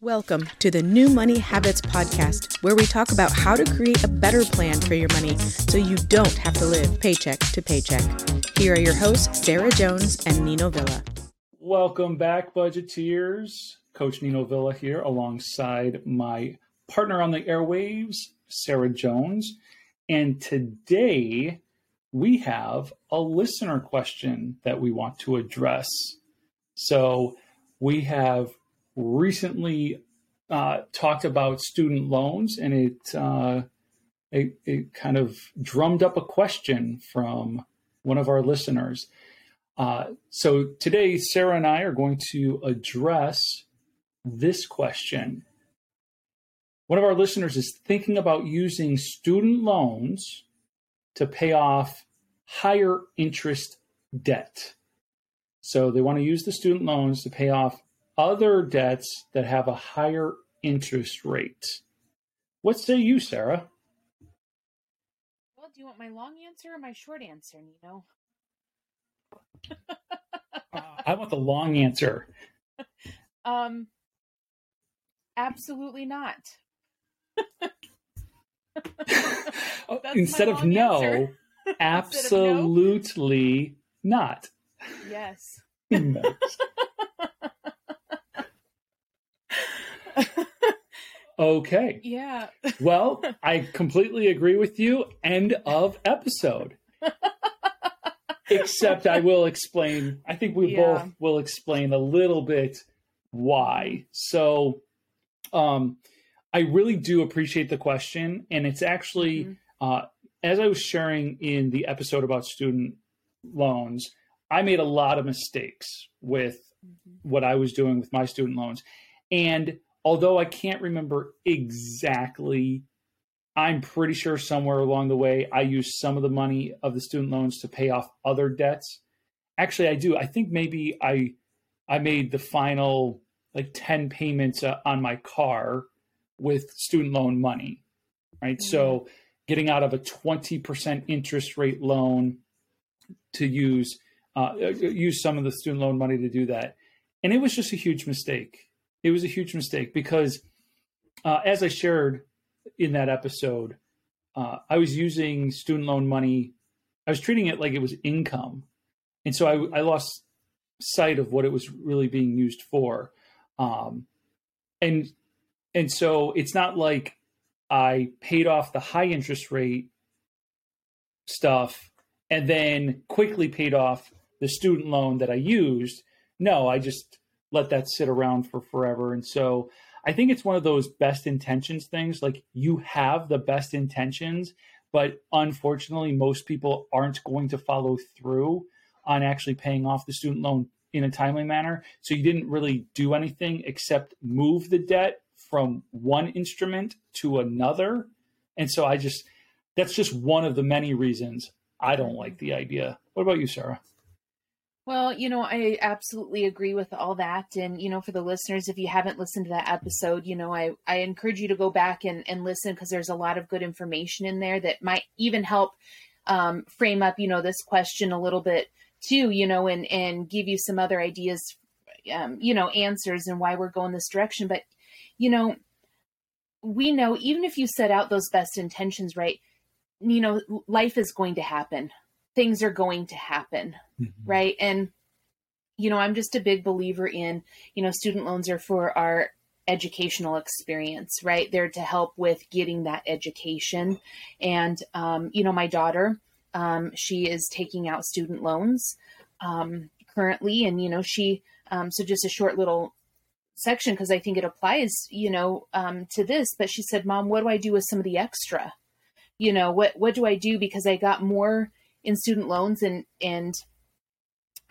Welcome to the New Money Habits Podcast, where we talk about how to create a better plan for your money so you don't have to live paycheck to paycheck. Here are your hosts, Sarah Jones and Nino Villa. Welcome back, budgeteers. Coach Nino Villa here alongside my partner on the airwaves, Sarah Jones. And today we have a listener question that we want to address. So we have recently uh, talked about student loans, and it, uh, it, it kind of drummed up a question from one of our listeners. Uh, so today, Sarah and I are going to address this question. One of our listeners is thinking about using student loans to pay off higher interest debt. So they want to use the student loans to pay off other debts that have a higher interest rate. What say you, Sarah? Well, do you want my long answer or my short answer, Nino? uh, I want the long answer. um, absolutely not. Oh, instead, of no, absolutely not. Yes. Okay. Yeah. well, I completely agree with you. End of episode. Except I will explain, I think we yeah. both will explain a little bit why. So, um, I really do appreciate the question. And it's actually, mm-hmm. uh, as I was sharing in the episode about student loans, I made a lot of mistakes with mm-hmm. what I was doing with my student loans. And although I can't remember exactly, I'm pretty sure somewhere along the way I used some of the money of the student loans to pay off other debts. Actually, I do. I think maybe I I made the final like 10 payments uh, on my car with student loan money. Right? Mm-hmm. So, getting out of a 20% interest rate loan to use uh, uh, use some of the student loan money to do that. And it was just a huge mistake it was a huge mistake because, uh, as I shared in that episode, uh, I was using student loan money. I was treating it like it was income, and so I, I lost sight of what it was really being used for. Um, and and so it's not like I paid off the high interest rate stuff and then quickly paid off the student loan that I used. No, I just let that sit around for forever. And so I think it's one of those best intentions things. Like you have the best intentions, but unfortunately, most people aren't going to follow through on actually paying off the student loan in a timely manner. So you didn't really do anything except move the debt from one instrument to another. And so I just, that's just one of the many reasons I don't like the idea. What about you, Sarah? Well, you know, I absolutely agree with all that. And, you know, for the listeners, if you haven't listened to that episode, you know, I, I encourage you to go back and, and listen because there's a lot of good information in there that might even help um, frame up, you know, this question a little bit too, you know, and, and give you some other ideas, um, you know, answers and why we're going this direction. But, you know, we know even if you set out those best intentions, right, you know, life is going to happen things are going to happen, mm-hmm. right? And you know, I'm just a big believer in, you know, student loans are for our educational experience, right? They're to help with getting that education. And, um, you know, my daughter, um, she is taking out student loans um, currently. And, you know, she, um, so just a short little section because I think it applies, you know, um, to this. But she said, Mom, what do I do with some of the extra? You know, what, what do I do? Because I got more in student loans and and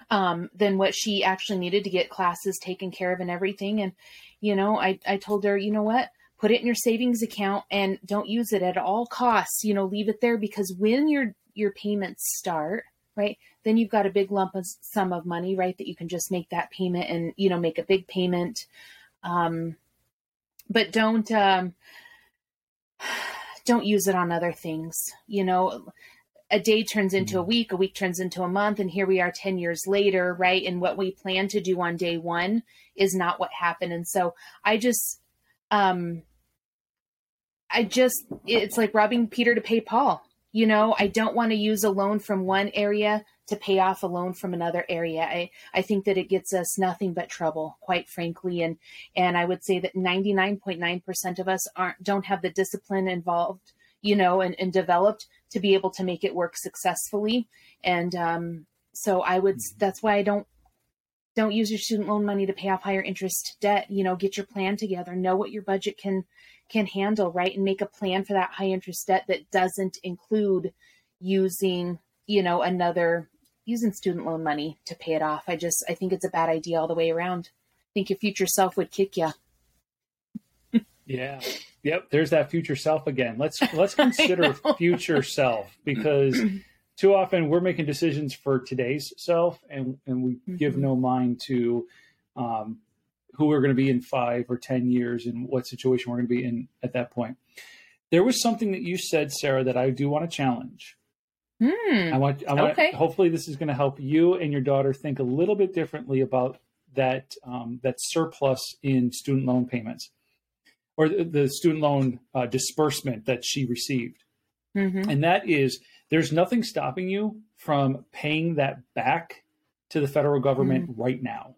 um, than what she actually needed to get classes taken care of and everything. And you know, I I told her, you know what, put it in your savings account and don't use it at all costs. You know, leave it there because when your your payments start, right, then you've got a big lump of sum of money, right, that you can just make that payment and you know make a big payment. Um, but don't um, don't use it on other things. You know, a day turns into a mm-hmm. week, a week turns into a month, and here we are 10 years later, right? And what we plan to do on day one is not what happened. And so I just, um, I just, it's like robbing Peter to pay Paul. You know, I don't want to use a loan from one area to pay off a loan from another area. I, I think that it gets us nothing but trouble, quite frankly. And and I would say that 99.9% of us aren't don't have the discipline involved, you know, and, and developed to be able to make it work successfully. And um, so I would mm-hmm. that's why I don't don't use your student loan money to pay off higher interest debt. You know, get your plan together, know what your budget can can handle, right? And make a plan for that high interest debt that doesn't include using, you know, another using student loan money to pay it off. I just I think it's a bad idea all the way around. I think your future self would kick you. yeah. Yep, there's that future self again. Let's let's consider future self because too often we're making decisions for today's self and and we mm-hmm. give no mind to um, who we're going to be in five or 10 years and what situation we're going to be in at that point. There was something that you said, Sarah, that I do want to challenge. Hmm. I want, I want okay. hopefully this is going to help you and your daughter think a little bit differently about that, um, that surplus in student loan payments or the, the student loan uh, disbursement that she received. Mm-hmm. And that is, there's nothing stopping you from paying that back to the federal government mm. right now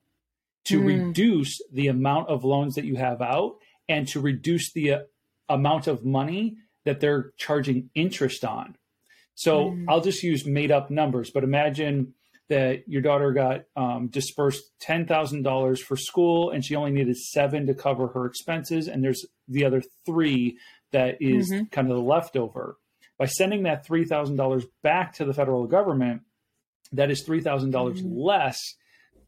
to mm. reduce the amount of loans that you have out and to reduce the uh, amount of money that they're charging interest on. So mm. I'll just use made up numbers, but imagine that your daughter got um, dispersed ten thousand dollars for school, and she only needed seven to cover her expenses, and there's the other three that is mm-hmm. kind of the leftover. By sending that three thousand dollars back to the federal government, that is three thousand dollars mm-hmm. less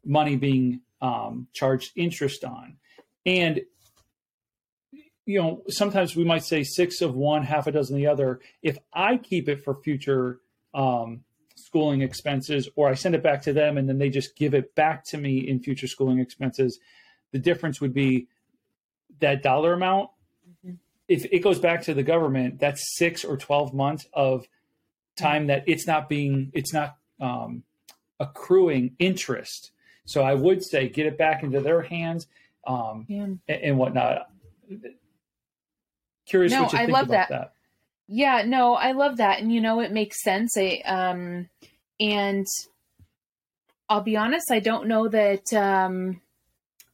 money being um, charged interest on. And, you know, sometimes we might say six of one, half a dozen the other. If I keep it for future um, schooling expenses or I send it back to them and then they just give it back to me in future schooling expenses, the difference would be that dollar amount. Mm-hmm. If it goes back to the government, that's six or 12 months of time that it's not being, it's not um, accruing interest so I would say get it back into their hands um, yeah. and, and, whatnot. Curious no, what you I think love about that. that. Yeah, no, I love that, and you know it makes sense. I um, and I'll be honest, I don't know that um,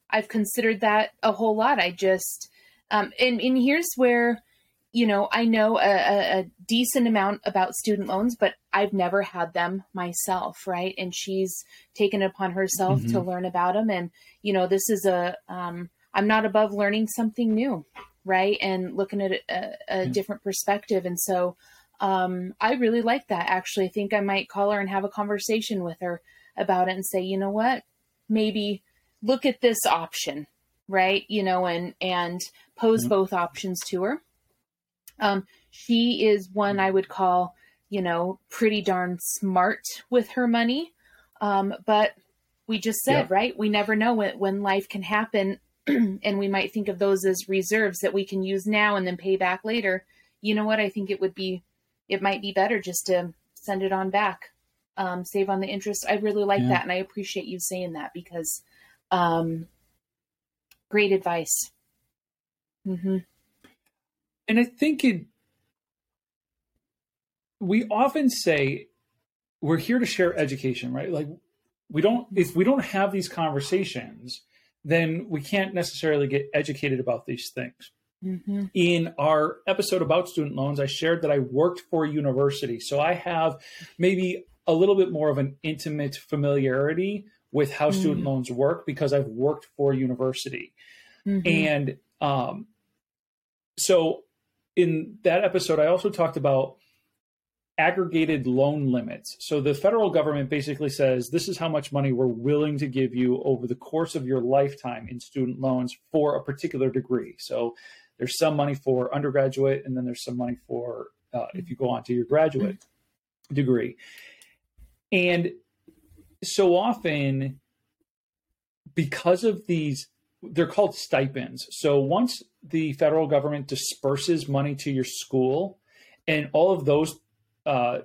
I've considered that a whole lot. I just um, and and here's where you know, I know a, a, decent amount about student loans, but I've never had them myself, right? And she's taken it upon herself mm-hmm. to learn about them. And, you know, this is a, um, I'm not above learning something new, right? And looking at a, a mm-hmm. different perspective. And so um, I really like that. Actually, I think I might call her and have a conversation with her about it and say, you know what, maybe look at this option, right? You know, and, and pose mm-hmm. both options to her um, she is one I would call, you know, pretty darn smart with her money. Um, but we just said, yeah. right? We never know when, when life can happen. and we might think of those as reserves that we can use now and then pay back later. You know what? I think it would be, it might be better just to send it on back, um, save on the interest. I really like yeah. that. And I appreciate you saying that because, um, great advice. Mm-hmm and I think it we often say we're here to share education, right? Like we don't if we don't have these conversations, then we can't necessarily get educated about these things. Mm-hmm. In our episode about student loans, I shared that I worked for a university. So I have maybe a little bit more of an intimate familiarity with how mm-hmm. student loans work because I've worked for a university. Mm-hmm. And um, so in that episode, I also talked about aggregated loan limits. So the federal government basically says this is how much money we're willing to give you over the course of your lifetime in student loans for a particular degree. So there's some money for undergraduate, and then there's some money for uh, if you go on to your graduate degree. And so often, because of these they're called stipends. So once the federal government disperses money to your school, and all of those uh,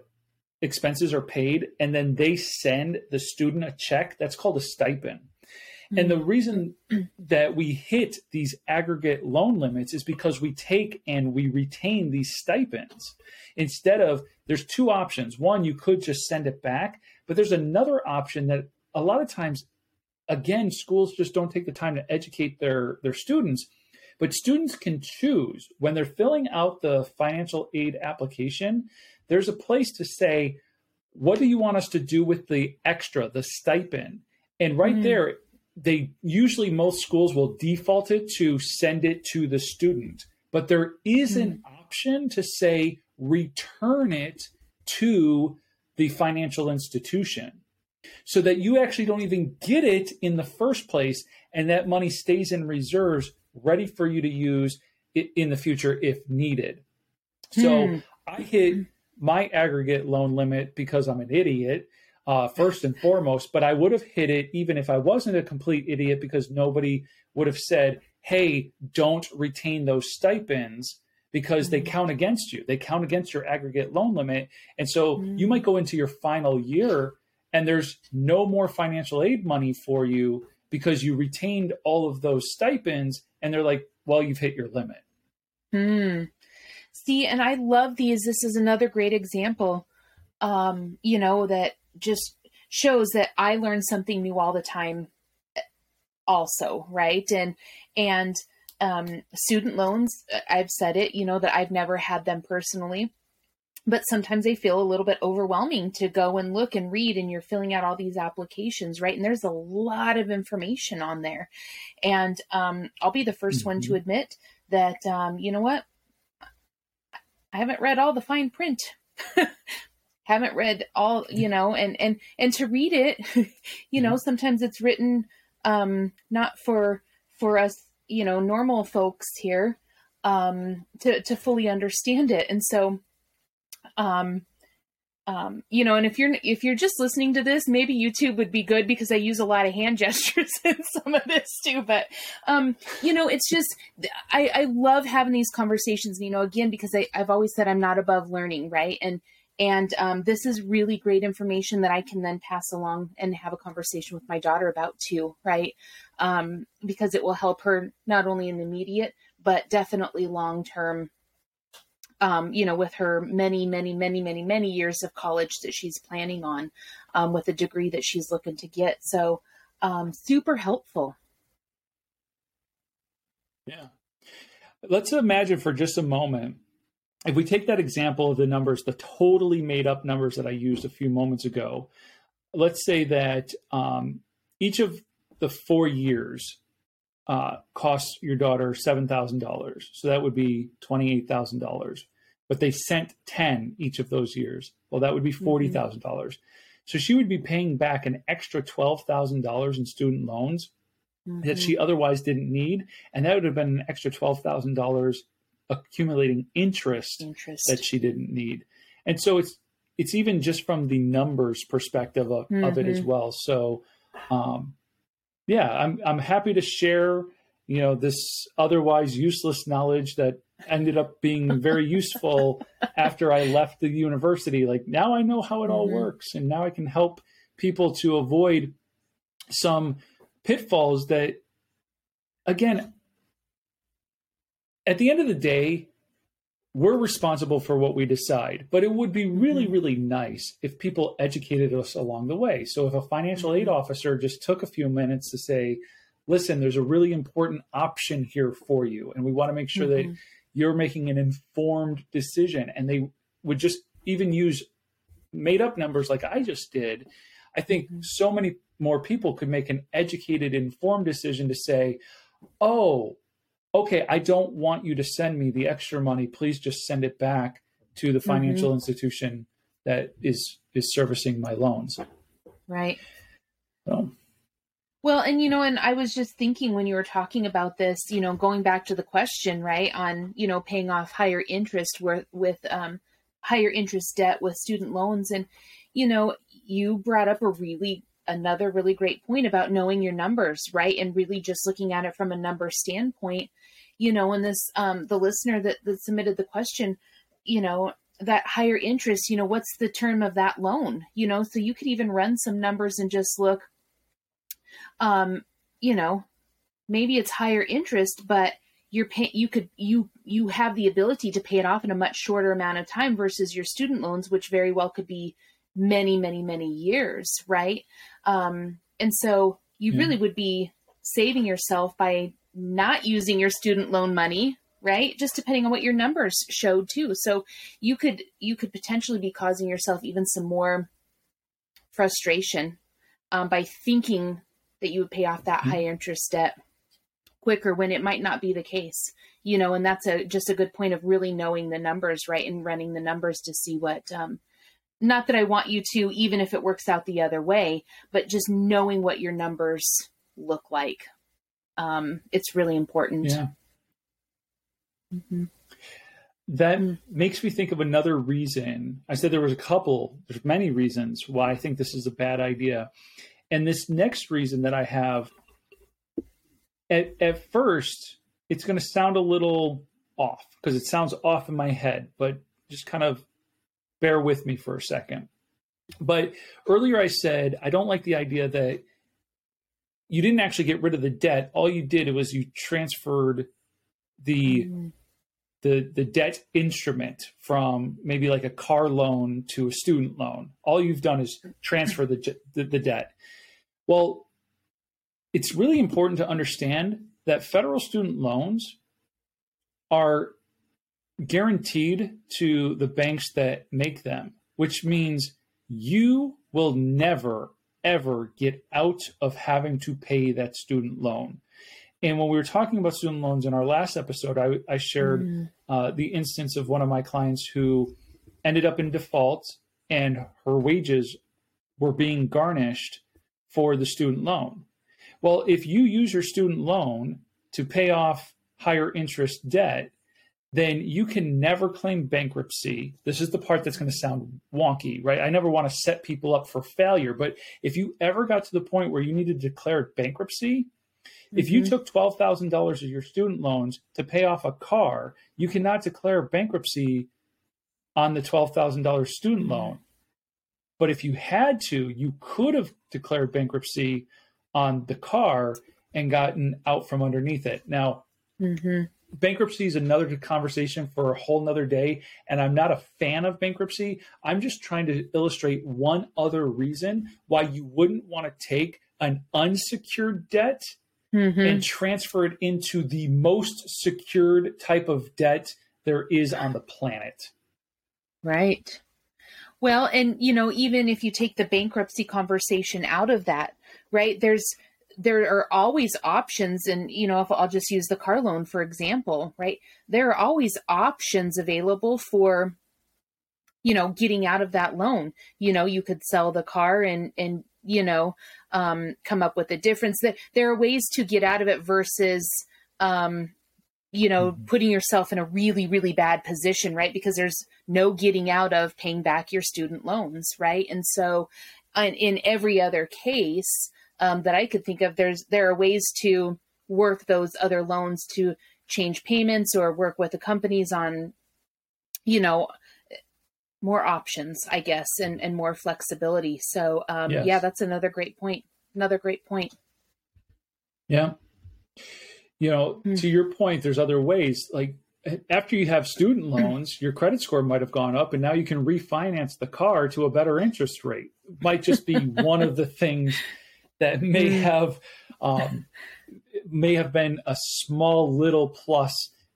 expenses are paid and then they send the student a check that's called a stipend. Mm-hmm. and the reason that we hit these aggregate loan limits is because we take and we retain these stipends. Instead of there's two options. One you could just send it back but there's another option that a lot of times again schools just don't take the time to educate their their students but students can choose. When they're filling out the financial aid application there's a place to say, what do you want us to do with the extra, the stipend? And right mm. there, they usually most schools will default it to send it to the student, but there is mm. an option to say return it to the financial institution so that you actually don't even get it in the first place and that money stays in reserves ready for you to use in the future if needed. So hmm. I hit my aggregate loan limit because I'm an idiot, uh, first and foremost, but I would have hit it even if I wasn't a complete idiot because nobody would have said, hey, don't retain those stipends because they mm-hmm. count against you. They count against your aggregate loan limit. And so mm-hmm. you might go into your final year and there's no more financial aid money for you because you retained all of those stipends and they're like, well, you've hit your limit. Hmm. See, and I love these. This is another great example, um, you know, that just shows that I learn something new all the time also, right? And and um, student loans, I've said it, you know, that I've never had them personally, but sometimes they feel a little bit overwhelming to go and look and read, and you're filling out all these applications, right? And there's a lot of information on there. And um, I'll be the 1st mm-hmm. one to mm-hmm. admit that, um, you know what? I haven't read all the fine print. haven't read all, you know, and and and to read it, you know, mm-hmm. sometimes it's written um not for for us, you know, normal folks here um to to fully understand it. And so um um, you know, and if you're if you're just listening to this, maybe YouTube would be good because I use a lot of hand gestures in some of this too. But um, you know, it's just I, I love having these conversations. You know, again because I, I've always said I'm not above learning, right? And and um, this is really great information that I can then pass along and have a conversation with my daughter about too, right? Um, because it will help her not only in the immediate but definitely long term um, you know, with her many, many, many, many, many years of college that she's planning on um, with a degree that she's looking to get. So, um, super helpful. Yeah. Let's imagine for just a moment if we take that example of the numbers, the totally made up numbers that I used a few moments ago, let's say that um, each of the four years uh, costs your daughter $7,000. So that would be $28,000 but they sent 10 each of those years. Well, that would be $40,000. Mm-hmm. dollars So she would be paying back an extra $12,000 in student loans mm-hmm. that she otherwise didn't need. And that would have been an extra $12,000 accumulating interest, interest, that she didn't need. And so it's, it's even just from the numbers perspective of, mm-hmm. of it as mm-hmm. well. So, um, yeah, I'm, I'm happy to share, you know, this otherwise useless knowledge that ended up being very useful after I left the university. Like now I know how it all mm-hmm. works, and now I can help people to avoid some pitfalls that, again, at the end of the day, we're responsible for what we decide, but it would be really, mm-hmm. really nice if people educated us along the way. So if a financial aid mm-hmm. officer just took a few minutes to say, listen, there's a really important option here for you, and we want to make sure mm-hmm. that you're making an informed decision and they would just even use made up numbers like I just did, I think mm-hmm. so many more people could make an educated, informed decision to say, oh, okay, I don't want you to send me the extra money. Please just send it back to the financial mm-hmm. institution that is is servicing my loans. Right. So. Well, and you know, and I was just thinking when you were talking about this, you know, going back to the question, right, on you know paying off higher interest with with um, higher interest debt with student loans, and you know, you brought up a really another really great point about knowing your numbers, right, and really just looking at it from a number standpoint. You know, and this um, the listener that that submitted the question, you know, that higher interest, you know, what's the term of that loan? You know, so you could even run some numbers and just look, um, you know, maybe it's higher interest, but you're pay you could you you have the ability to pay it off in a much shorter amount of time versus your student loans, which very well could be many, many, many years, right? Um, and so you yeah. really would be saving yourself by not using your student loan money right just depending on what your numbers showed too so you could you could potentially be causing yourself even some more frustration um, by thinking that you would pay off that mm-hmm. high interest debt quicker when it might not be the case you know and that's a just a good point of really knowing the numbers right and running the numbers to see what um, not that i want you to even if it works out the other way but just knowing what your numbers look like um, it's really important yeah Mm-hmm. That mm. makes me think of another reason. I said there was a couple, there's many reasons why I think this is a bad idea. And this next reason that I have, at, at first, it's going to sound a little off because it sounds off in my head, but just kind of bear with me for a second. But earlier I said, I don't like the idea that you didn't actually get rid of the debt. All you did was you transferred the mm the the debt instrument from maybe like a car loan to a student loan. All you've done is transfer the, the, the debt. Well, it's really important to understand that federal student loans are guaranteed to the banks that make them, which means you will never ever get out of having to pay that student loan. And when we were talking about student loans in our last episode, I, I shared mm. uh, the instance of one of my clients who ended up in default and her wages were being garnished for the student loan. Well, if you use your student loan to pay off higher interest debt, then you can never claim bankruptcy. This is the part that's going to sound wonky, right? I never want to set people up for failure, but if you ever got to the point where you need to declare bankruptcy, Mm-hmm. If you mm-hmm. took $12,000 of your student loans to pay off a car, you cannot declare bankruptcy on the $12,000 student loan. But if you had to, you could have declared bankruptcy on the car and gotten out from underneath it. Now, mm-hmm. bankruptcy is another conversation for a whole nother day. And I'm not a fan of bankruptcy. I'm just trying to illustrate one other reason why you wouldn't want to take an unsecured debt mm-hmm. and transfer it into the most secured type of debt there is on the planet. Right. Well, and you know, even if you take the bankruptcy conversation out of that, right? There's there are always options and you know if i'll just use the car loan for example right there are always options available for you know getting out of that loan you know you could sell the car and and you know um, come up with a difference. That there are ways to get out of it versus um, you know mm-hmm. putting yourself in a really really bad position, right? Because there's no getting out of paying back your student loans, right? And so, in, in every other case um, that I could think of, there's there are ways to work those other loans to change payments or work with the companies on you know more options, I guess, and, and more flexibility. So, um, yes. yeah, that's another great point. Another great point. Yeah. You know, mm. to your point, there's other ways. Like after you have student loans, your credit score might have gone up, and now you can refinance the car to a better interest rate. Might just be one of the things that may hmm. have um, may have been a small little plus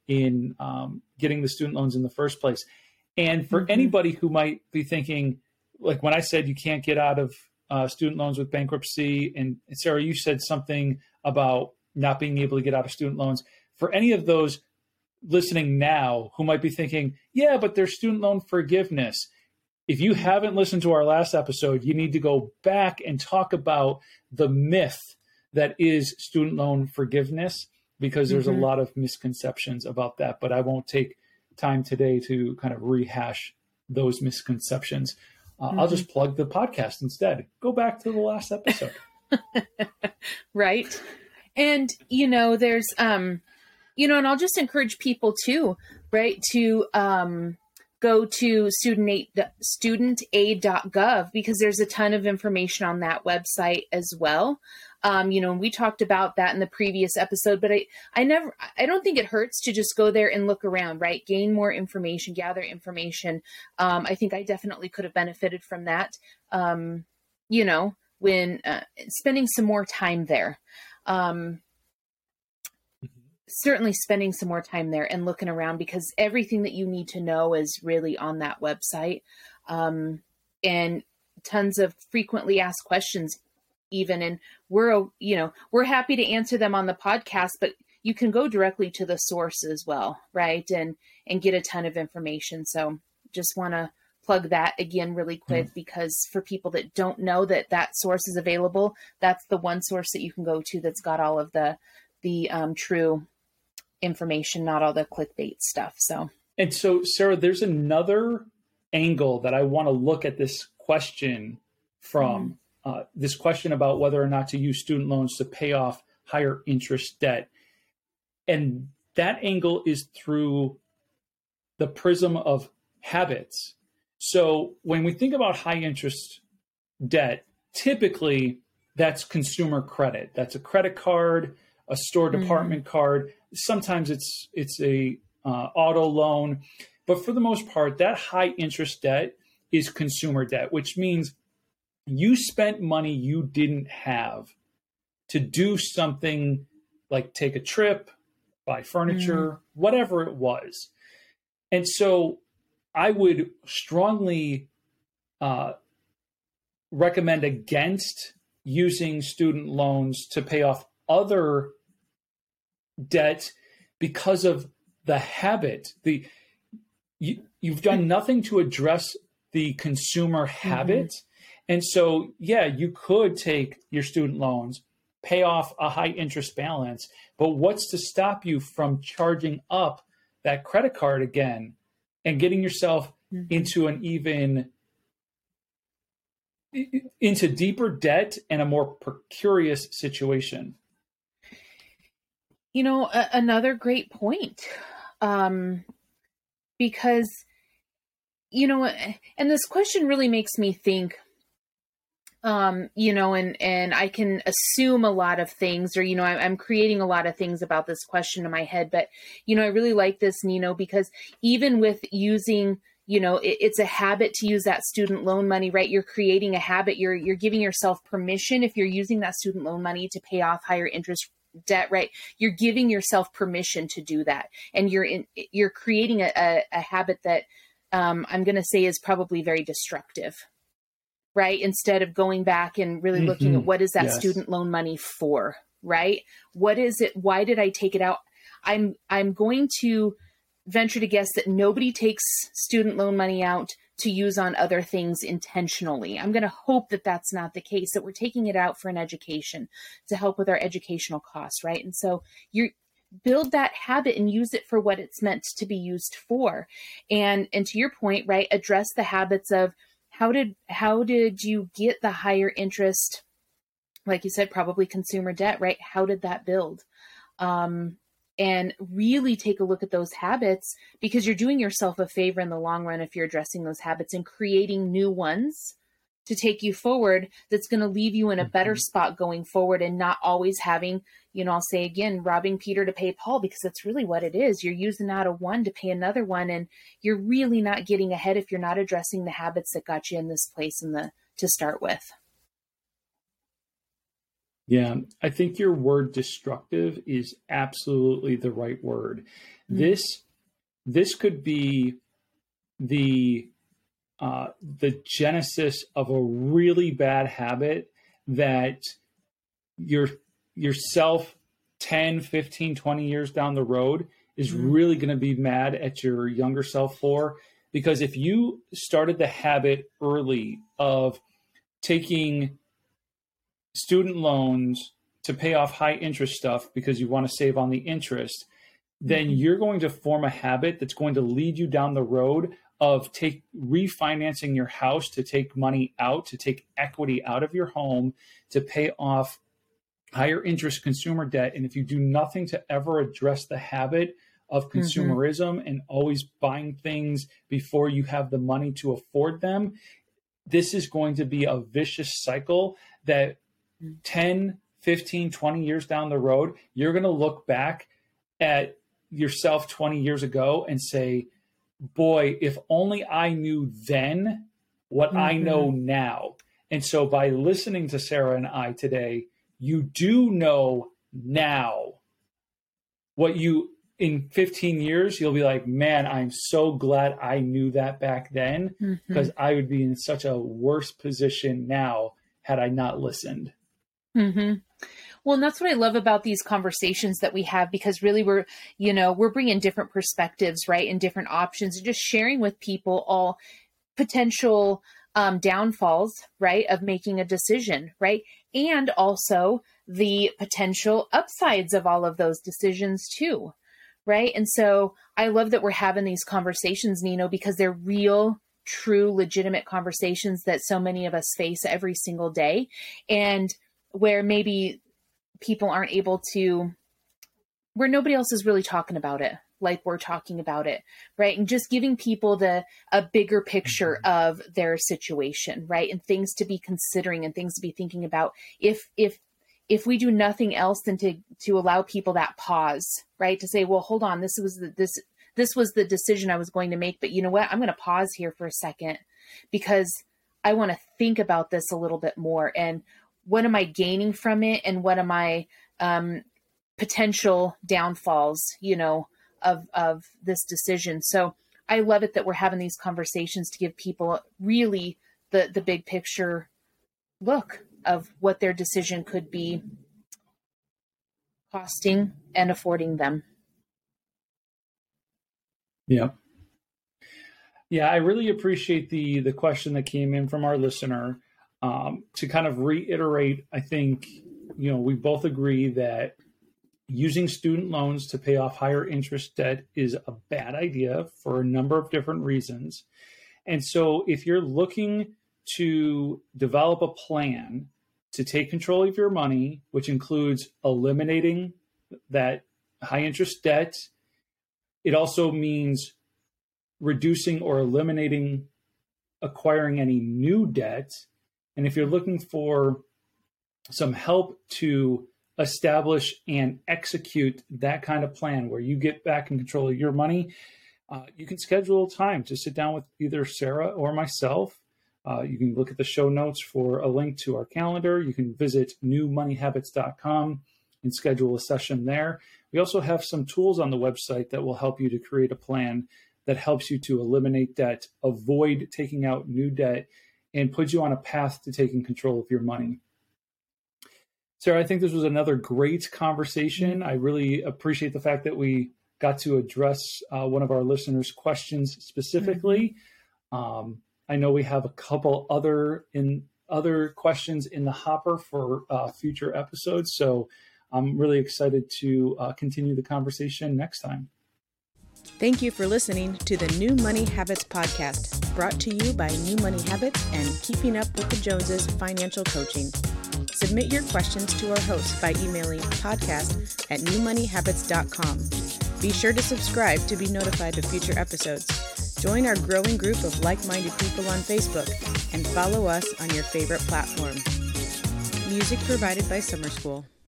in um, getting the student loans in the first place. And for mm-hmm. anybody who might be thinking, like when I said you can't get out of uh, student loans with bankruptcy, and Sarah, you said something about not being able to get out of student loans. For any of those listening now who might be thinking, yeah, but there's student loan forgiveness. If you haven't listened to our last episode, you need to go back and talk about the myth that is student loan forgiveness because there's mm-hmm. a lot of misconceptions about that. But I won't take time today to kind of rehash those misconceptions. Uh, mm-hmm. I'll just plug the podcast instead. Go back to the last episode. right. And, you know, there's, um, you know, and I'll just encourage people too, right, to, um, go to student studentaid.gov because there's a ton of information on that website as well. Um, you know, we talked about that in the previous episode, but I, I never, I don't think it hurts to just go there and look around, right? Gain more information, gather information. Um, I think I definitely could have benefited from that. Um, you know, when uh, spending some more time there. Um, certainly spending some more time there and looking around because everything that you need to know is really on that website um, and tons of frequently asked questions even and we're you know we're happy to answer them on the podcast but you can go directly to the source as well right and and get a ton of information so just want to plug that again really quick mm-hmm. because for people that don't know that that source is available that's the one source that you can go to that's got all of the the um, true information, not all the clickbait stuff. So, and so, Sarah, there's another angle that I want to look at this question from. Mm. Uh, this question about whether or not to use student loans to pay off higher interest debt. And that angle is through the prism of habits. So when we think about high interest debt, typically that's consumer credit. That's a credit card, a store mm-hmm. department mm-hmm. card sometimes it's it's a uh, auto loan, but for the most part, that high interest debt is consumer debt, which means you spent money you didn't have to do something like take a trip, buy furniture, mm. whatever it was. And so I would strongly uh, recommend against using student loans to pay off other debt because of the habit. The you, you've done nothing to address the consumer habit. Mm-hmm. And so, yeah, you could take your student loans, pay off a high interest balance, but what's to stop you from charging up that credit card again and getting yourself mm-hmm. into an even into deeper debt and a more precarious situation? You know, a- another great point. Um, because, you know, and this question really makes me think um you know and and i can assume a lot of things or you know i'm creating a lot of things about this question in my head but you know i really like this nino because even with using you know it, it's a habit to use that student loan money right? You're creating a habit. You're you're giving yourself permission if you're using that student loan money to pay off higher interest debt right? You're giving yourself permission to do that. And you're in you're creating a, a, a habit that um, i'm going to say is probably very destructive right instead of going back and really mm-hmm. looking at what is that yes. student loan money for right what is it why did i take it out i'm i'm going to venture to guess that nobody takes student loan money out to use on other things intentionally. I'm going to hope that that's not the case, that we're taking it out for an education to help with our educational costs, right? And so you build that habit and use it for what it's meant to be used for. And and to your point, right, address the habits of how did how did you get the higher interest like you said probably consumer debt, right? How did that build? Um and really take a look at those habits because you're doing yourself a favor in the long run if you're addressing those habits and creating new ones to take you forward that's going to leave you in a better mm-hmm. spot going forward and not always having you know i'll say again robbing peter to pay paul because that's really what it is you're using out of one to pay another one and you're really not getting ahead if you're not addressing the habits that got you in this place in the to start with yeah, I think your word destructive is absolutely the right word. Mm-hmm. This this could be the uh, the genesis of a really bad habit that your yourself 10 15 20 years down the road is mm-hmm. really going to be mad at your younger self for because if you started the habit early of taking student loans to pay off high interest stuff because you want to save on the interest, then mm-hmm. you're going to form a habit that's going to lead you down the road of take refinancing your house to take money out to take equity out of your home to pay off higher interest consumer debt and if you do nothing to ever address the habit of mm-hmm. consumerism mm-hmm. and always buying things before you have the money to afford them, this is going to be a vicious cycle that mm. 10, 15, 20 years down the road, you're going to look back at yourself 20 years ago and say, boy, if only I knew then what mm-hmm. I know now. And so by listening to Sarah and I today, you do know now what you in 15 years you'll be like man i'm so glad i knew that back then because mm-hmm. i would be in such a worse position now had i not listened mm-hmm. Well and that's what i love about these conversations that we have because really we're you know we're bringing different perspectives right and different options and just sharing with people all potential um, downfalls right of making a decision right? And also the potential upsides of all of those decisions too right? And so i love that we're having these conversations nino because they're real true legitimate conversations that so many of us face every single day. And where maybe people aren't able to where nobody else is really talking about it like we're talking about it right and just giving people the a bigger picture mm-hmm. of their situation right and things to be considering and things to be thinking about if if if we do nothing else than to to allow people that pause, right? To say, well, hold on, this was the, this this was the decision I was going to make, but you know what? I'm going to pause here for a second because I want to think about this a little bit more and what am I gaining from it and what am I um, potential downfalls, you know, of of this decision. So I love it that we're having these conversations to give people really the the big picture look of what their decision could be costing and affording them. Yeah. Yeah, I really appreciate the the question that came in from our listener. Um, to kind of reiterate, I think you know we both agree that using student loans to pay off higher interest debt is a bad idea for a number of different reasons. And so, if you're looking to develop a plan to take control of your money, which includes eliminating that high interest debt. It also means reducing or eliminating acquiring any new debt. And if you're looking for some help to establish and execute that kind of plan where you get back in control of your money, uh, you can schedule time to sit down with either Sarah or myself uh, you can look at the show notes for a link to our calendar. You can visit newmoneyhabits.com and schedule a session there. We also have some tools on the website that will help you to create a plan that helps you to eliminate debt, avoid taking out new debt, and put you on a path to taking control of your money. Sarah, I think this was another great conversation. I really appreciate the fact that we got to address uh, one of our listeners' questions specifically. Mm-hmm. Um, I know we have a couple other in other questions in the hopper for uh, future episodes. So I'm really excited to uh, continue the conversation next time. Thank you for listening to the New Money Habits podcast, brought to you by New Money Habits and Keeping Up with the Joneses Financial Coaching. Submit your questions to our host by emailing podcast at newmoneyhabits.com. Be sure to subscribe to be notified of future episodes. Join our growing group of like minded people on Facebook and follow us on your favorite platform. Music provided by Summer School.